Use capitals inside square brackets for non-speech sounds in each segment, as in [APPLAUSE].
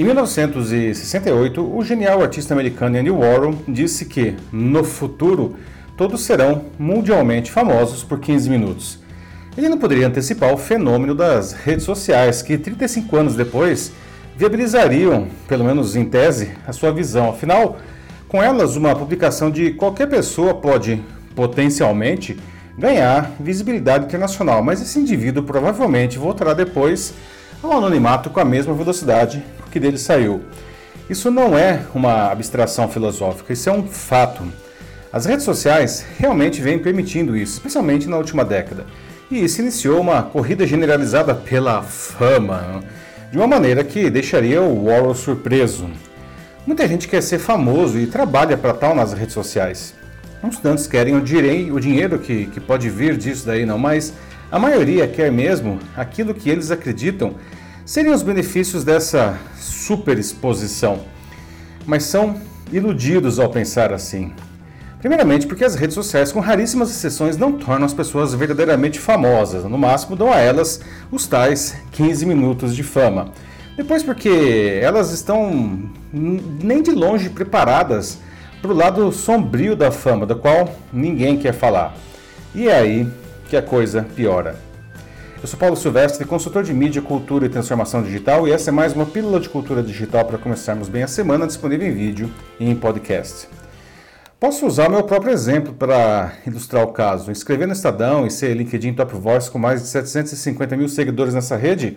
Em 1968, o genial artista americano Andy Warhol disse que, no futuro, todos serão mundialmente famosos por 15 minutos. Ele não poderia antecipar o fenômeno das redes sociais, que 35 anos depois viabilizariam, pelo menos em tese, a sua visão. Afinal, com elas, uma publicação de qualquer pessoa pode potencialmente ganhar visibilidade internacional, mas esse indivíduo provavelmente voltará depois ao anonimato com a mesma velocidade que dele saiu. Isso não é uma abstração filosófica, isso é um fato. As redes sociais realmente vêm permitindo isso, especialmente na última década. E isso iniciou uma corrida generalizada pela fama, de uma maneira que deixaria o Warhol surpreso. Muita gente quer ser famoso e trabalha para tal nas redes sociais. Uns tantos querem o, direi, o dinheiro que, que pode vir disso daí, não, mas a maioria quer mesmo aquilo que eles acreditam seriam os benefícios dessa superexposição. Mas são iludidos ao pensar assim. Primeiramente, porque as redes sociais, com raríssimas exceções, não tornam as pessoas verdadeiramente famosas. No máximo, dão a elas os tais 15 minutos de fama. Depois, porque elas estão nem de longe preparadas para o lado sombrio da fama, da qual ninguém quer falar. E é aí que a coisa piora. Eu sou Paulo Silvestre, consultor de mídia, cultura e transformação digital, e essa é mais uma pílula de cultura digital para começarmos bem a semana, disponível em vídeo e em podcast. Posso usar o meu próprio exemplo para ilustrar o caso. Escrever no Estadão e ser LinkedIn Top Voice com mais de 750 mil seguidores nessa rede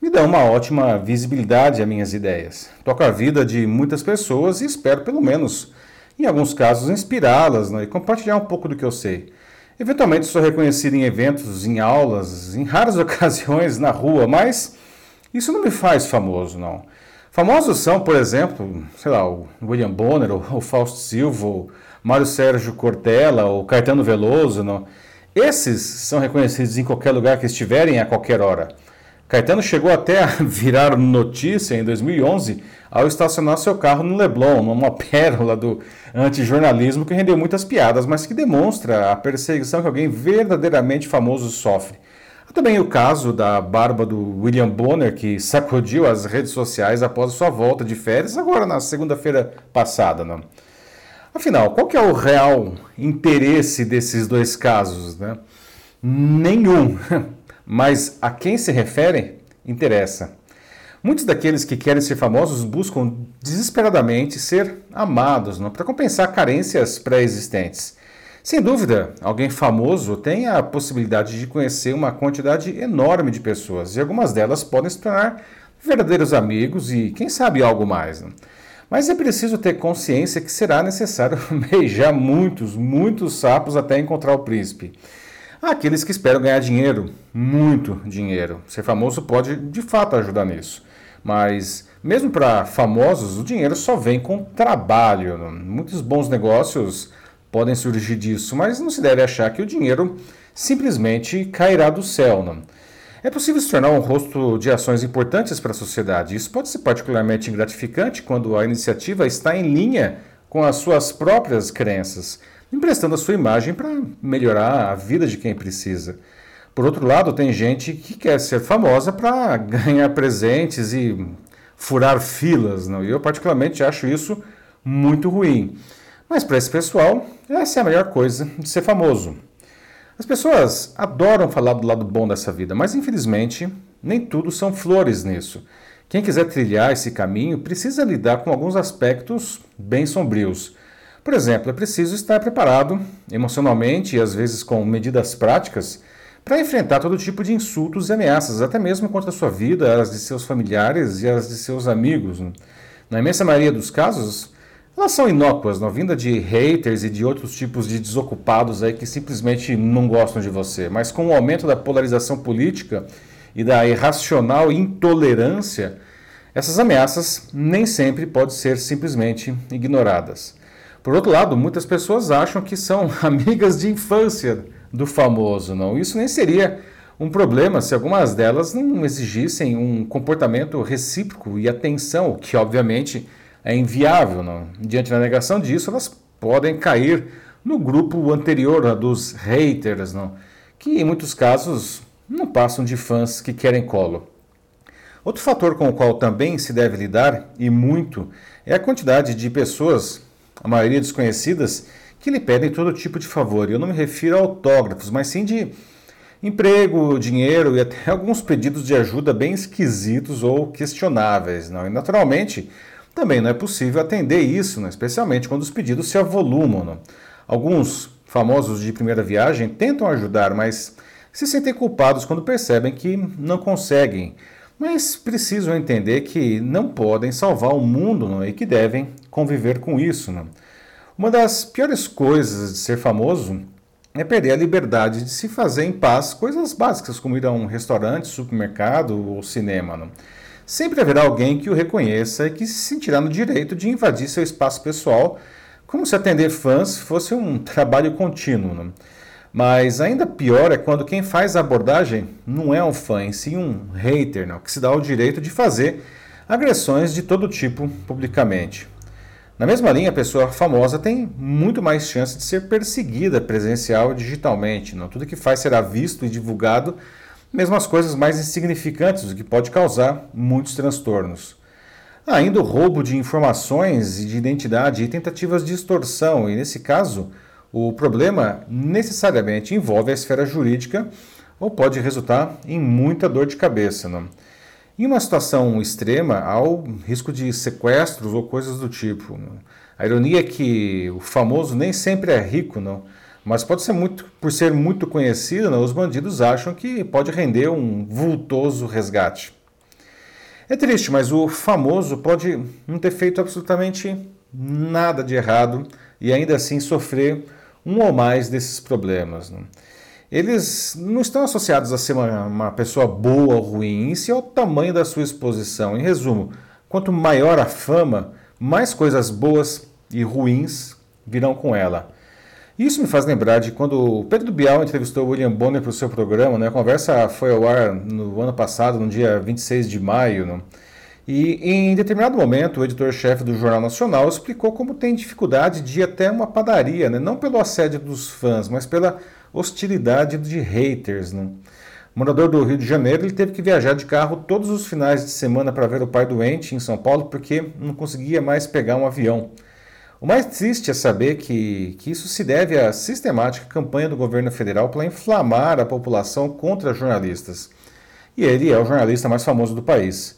me dá uma ótima visibilidade a minhas ideias. Toco a vida de muitas pessoas e espero, pelo menos, em alguns casos, inspirá-las né, e compartilhar um pouco do que eu sei. Eventualmente sou reconhecido em eventos, em aulas, em raras [LAUGHS] ocasiões na rua, mas isso não me faz famoso, não. Famosos são, por exemplo, sei lá, o William Bonner, o Fausto Silva, o Mário Sérgio Cortella, o Caetano Veloso. Não? Esses são reconhecidos em qualquer lugar que estiverem a qualquer hora. Caetano chegou até a [LAUGHS] virar notícia em 2011 ao estacionar seu carro no Leblon, numa pérola do antijornalismo que rendeu muitas piadas, mas que demonstra a perseguição que alguém verdadeiramente famoso sofre. Há também o caso da barba do William Bonner, que sacudiu as redes sociais após sua volta de férias, agora na segunda-feira passada. Né? Afinal, qual é o real interesse desses dois casos? Né? Nenhum. [LAUGHS] Mas a quem se refere, interessa. Muitos daqueles que querem ser famosos buscam desesperadamente ser amados para compensar carências pré-existentes. Sem dúvida, alguém famoso tem a possibilidade de conhecer uma quantidade enorme de pessoas e algumas delas podem se tornar verdadeiros amigos e, quem sabe, algo mais. Mas é preciso ter consciência que será necessário [LAUGHS] beijar muitos, muitos sapos até encontrar o príncipe. Aqueles que esperam ganhar dinheiro, muito dinheiro. Ser famoso pode de fato ajudar nisso. Mas, mesmo para famosos, o dinheiro só vem com trabalho. Muitos bons negócios podem surgir disso, mas não se deve achar que o dinheiro simplesmente cairá do céu. Não? É possível se tornar um rosto de ações importantes para a sociedade. Isso pode ser particularmente gratificante quando a iniciativa está em linha com as suas próprias crenças, emprestando a sua imagem para melhorar a vida de quem precisa. Por outro lado, tem gente que quer ser famosa para [LAUGHS] ganhar presentes e furar filas. Não? E eu, particularmente, acho isso muito ruim. Mas para esse pessoal, essa é a melhor coisa de ser famoso. As pessoas adoram falar do lado bom dessa vida, mas infelizmente nem tudo são flores nisso. Quem quiser trilhar esse caminho precisa lidar com alguns aspectos bem sombrios. Por exemplo, é preciso estar preparado emocionalmente e às vezes com medidas práticas para enfrentar todo tipo de insultos e ameaças, até mesmo contra a sua vida, as de seus familiares e as de seus amigos. Na imensa maioria dos casos, elas são inócuas, não vinda de haters e de outros tipos de desocupados aí que simplesmente não gostam de você. Mas com o aumento da polarização política e da irracional intolerância, essas ameaças nem sempre podem ser simplesmente ignoradas. Por outro lado, muitas pessoas acham que são [LAUGHS] amigas de infância do famoso, não? Isso nem seria um problema se algumas delas não exigissem um comportamento recíproco e atenção, que obviamente é inviável. Não? Diante da negação disso, elas podem cair no grupo anterior dos haters, não? que em muitos casos não passam de fãs que querem colo. Outro fator com o qual também se deve lidar, e muito, é a quantidade de pessoas, a maioria desconhecidas, que lhe pedem todo tipo de favor. E eu não me refiro a autógrafos, mas sim de emprego, dinheiro e até [LAUGHS] alguns pedidos de ajuda bem esquisitos ou questionáveis. Não? E naturalmente, também não é possível atender isso, né? especialmente quando os pedidos se avolumam. Não? Alguns famosos de primeira viagem tentam ajudar, mas se sentem culpados quando percebem que não conseguem mas precisam entender que não podem salvar o mundo não, e que devem conviver com isso. Não. Uma das piores coisas de ser famoso é perder a liberdade de se fazer em paz coisas básicas, como ir a um restaurante, supermercado ou cinema. Não. Sempre haverá alguém que o reconheça e que se sentirá no direito de invadir seu espaço pessoal, como se atender fãs fosse um [LAUGHS] trabalho contínuo. Não. Mas ainda pior é quando quem faz a abordagem não é um fã, e sim um hater, não, que se dá o direito de fazer agressões de todo tipo publicamente. Na mesma linha, a pessoa famosa tem muito mais chance de ser perseguida presencial e digitalmente. Não? Tudo que faz será visto e divulgado, mesmo as coisas mais insignificantes, o que pode causar muitos transtornos. Há ainda o roubo de informações e de identidade e tentativas de extorsão, e nesse caso, o problema necessariamente envolve a esfera jurídica ou pode resultar em muita dor de cabeça. Não? Em uma situação extrema, há o risco de sequestros ou coisas do tipo. Não? A ironia é que o famoso nem sempre é rico, não? mas pode ser muito, por ser muito conhecido, não? os bandidos acham que pode render um vultoso resgate. É triste, mas o famoso pode não ter feito absolutamente nada de errado e ainda assim sofrer um ou mais desses problemas. Né? Eles não estão associados a ser uma, uma pessoa boa ou ruim, isso é o tamanho da sua exposição. Em resumo, quanto maior a fama, mais coisas boas e ruins virão com ela. Isso me faz lembrar de quando o Pedro Bial entrevistou o William Bonner para o seu programa. Né? A conversa foi ao ar no ano passado, no dia 26 de maio. Né? E em determinado momento, o editor-chefe do Jornal Nacional explicou como tem dificuldade de ir até uma padaria, né? não pelo assédio dos fãs, mas pela hostilidade de haters. Né? Morador do Rio de Janeiro, ele teve que viajar de carro todos os finais de semana para ver o pai doente em São Paulo porque não conseguia mais pegar um avião. O mais triste é saber que, que isso se deve à sistemática campanha do governo federal para inflamar a população contra jornalistas. E ele é o jornalista mais famoso do país.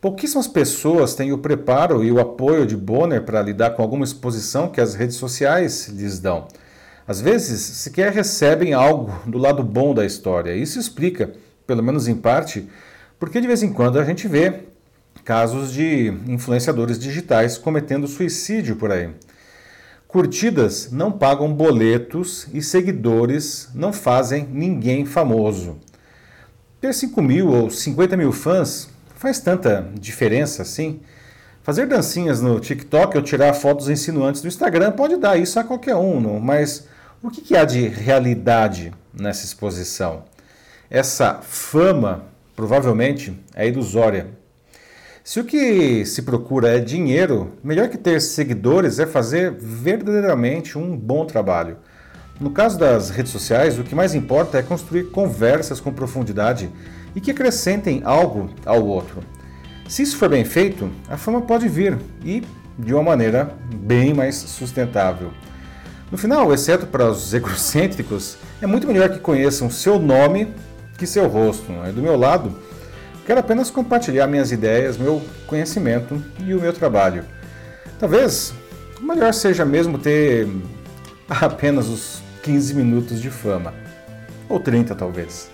Pouquíssimas pessoas têm o preparo e o apoio de Bonner para lidar com alguma exposição que as redes sociais lhes dão. Às vezes, sequer recebem algo do lado bom da história. Isso explica, pelo menos em parte, porque de vez em quando a gente vê casos de influenciadores digitais cometendo suicídio por aí. Curtidas não pagam boletos e seguidores não fazem ninguém famoso. Ter 5 mil ou 50 mil fãs Faz tanta diferença assim? Fazer dancinhas no TikTok ou tirar fotos insinuantes no Instagram pode dar isso a qualquer um, não? mas o que, que há de realidade nessa exposição? Essa fama provavelmente é ilusória. Se o que se procura é dinheiro, melhor que ter seguidores é fazer verdadeiramente um bom trabalho. No caso das redes sociais, o que mais importa é construir conversas com profundidade e que acrescentem algo ao outro. Se isso for bem feito, a fama pode vir e de uma maneira bem mais sustentável. No final, exceto para os [LAUGHS] egocêntricos, é muito melhor que conheçam seu nome que seu rosto. Do meu lado, quero apenas compartilhar minhas ideias, meu conhecimento e o meu trabalho. Talvez o melhor seja mesmo ter [LAUGHS] apenas os 15 minutos de fama. Ou 30 talvez.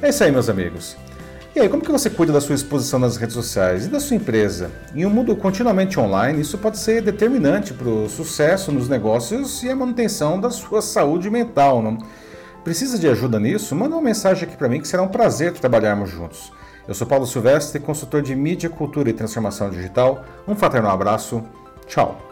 É isso aí, meus amigos. E aí, como que você cuida da sua exposição nas redes sociais e da sua empresa? Em um mundo continuamente online, isso pode ser determinante para o sucesso nos negócios e a manutenção da sua saúde mental. Não? Precisa de ajuda nisso? Manda uma mensagem aqui para mim que será um prazer trabalharmos juntos. Eu sou Paulo Silvestre, consultor de mídia, cultura e transformação digital. Um fraterno abraço. Tchau.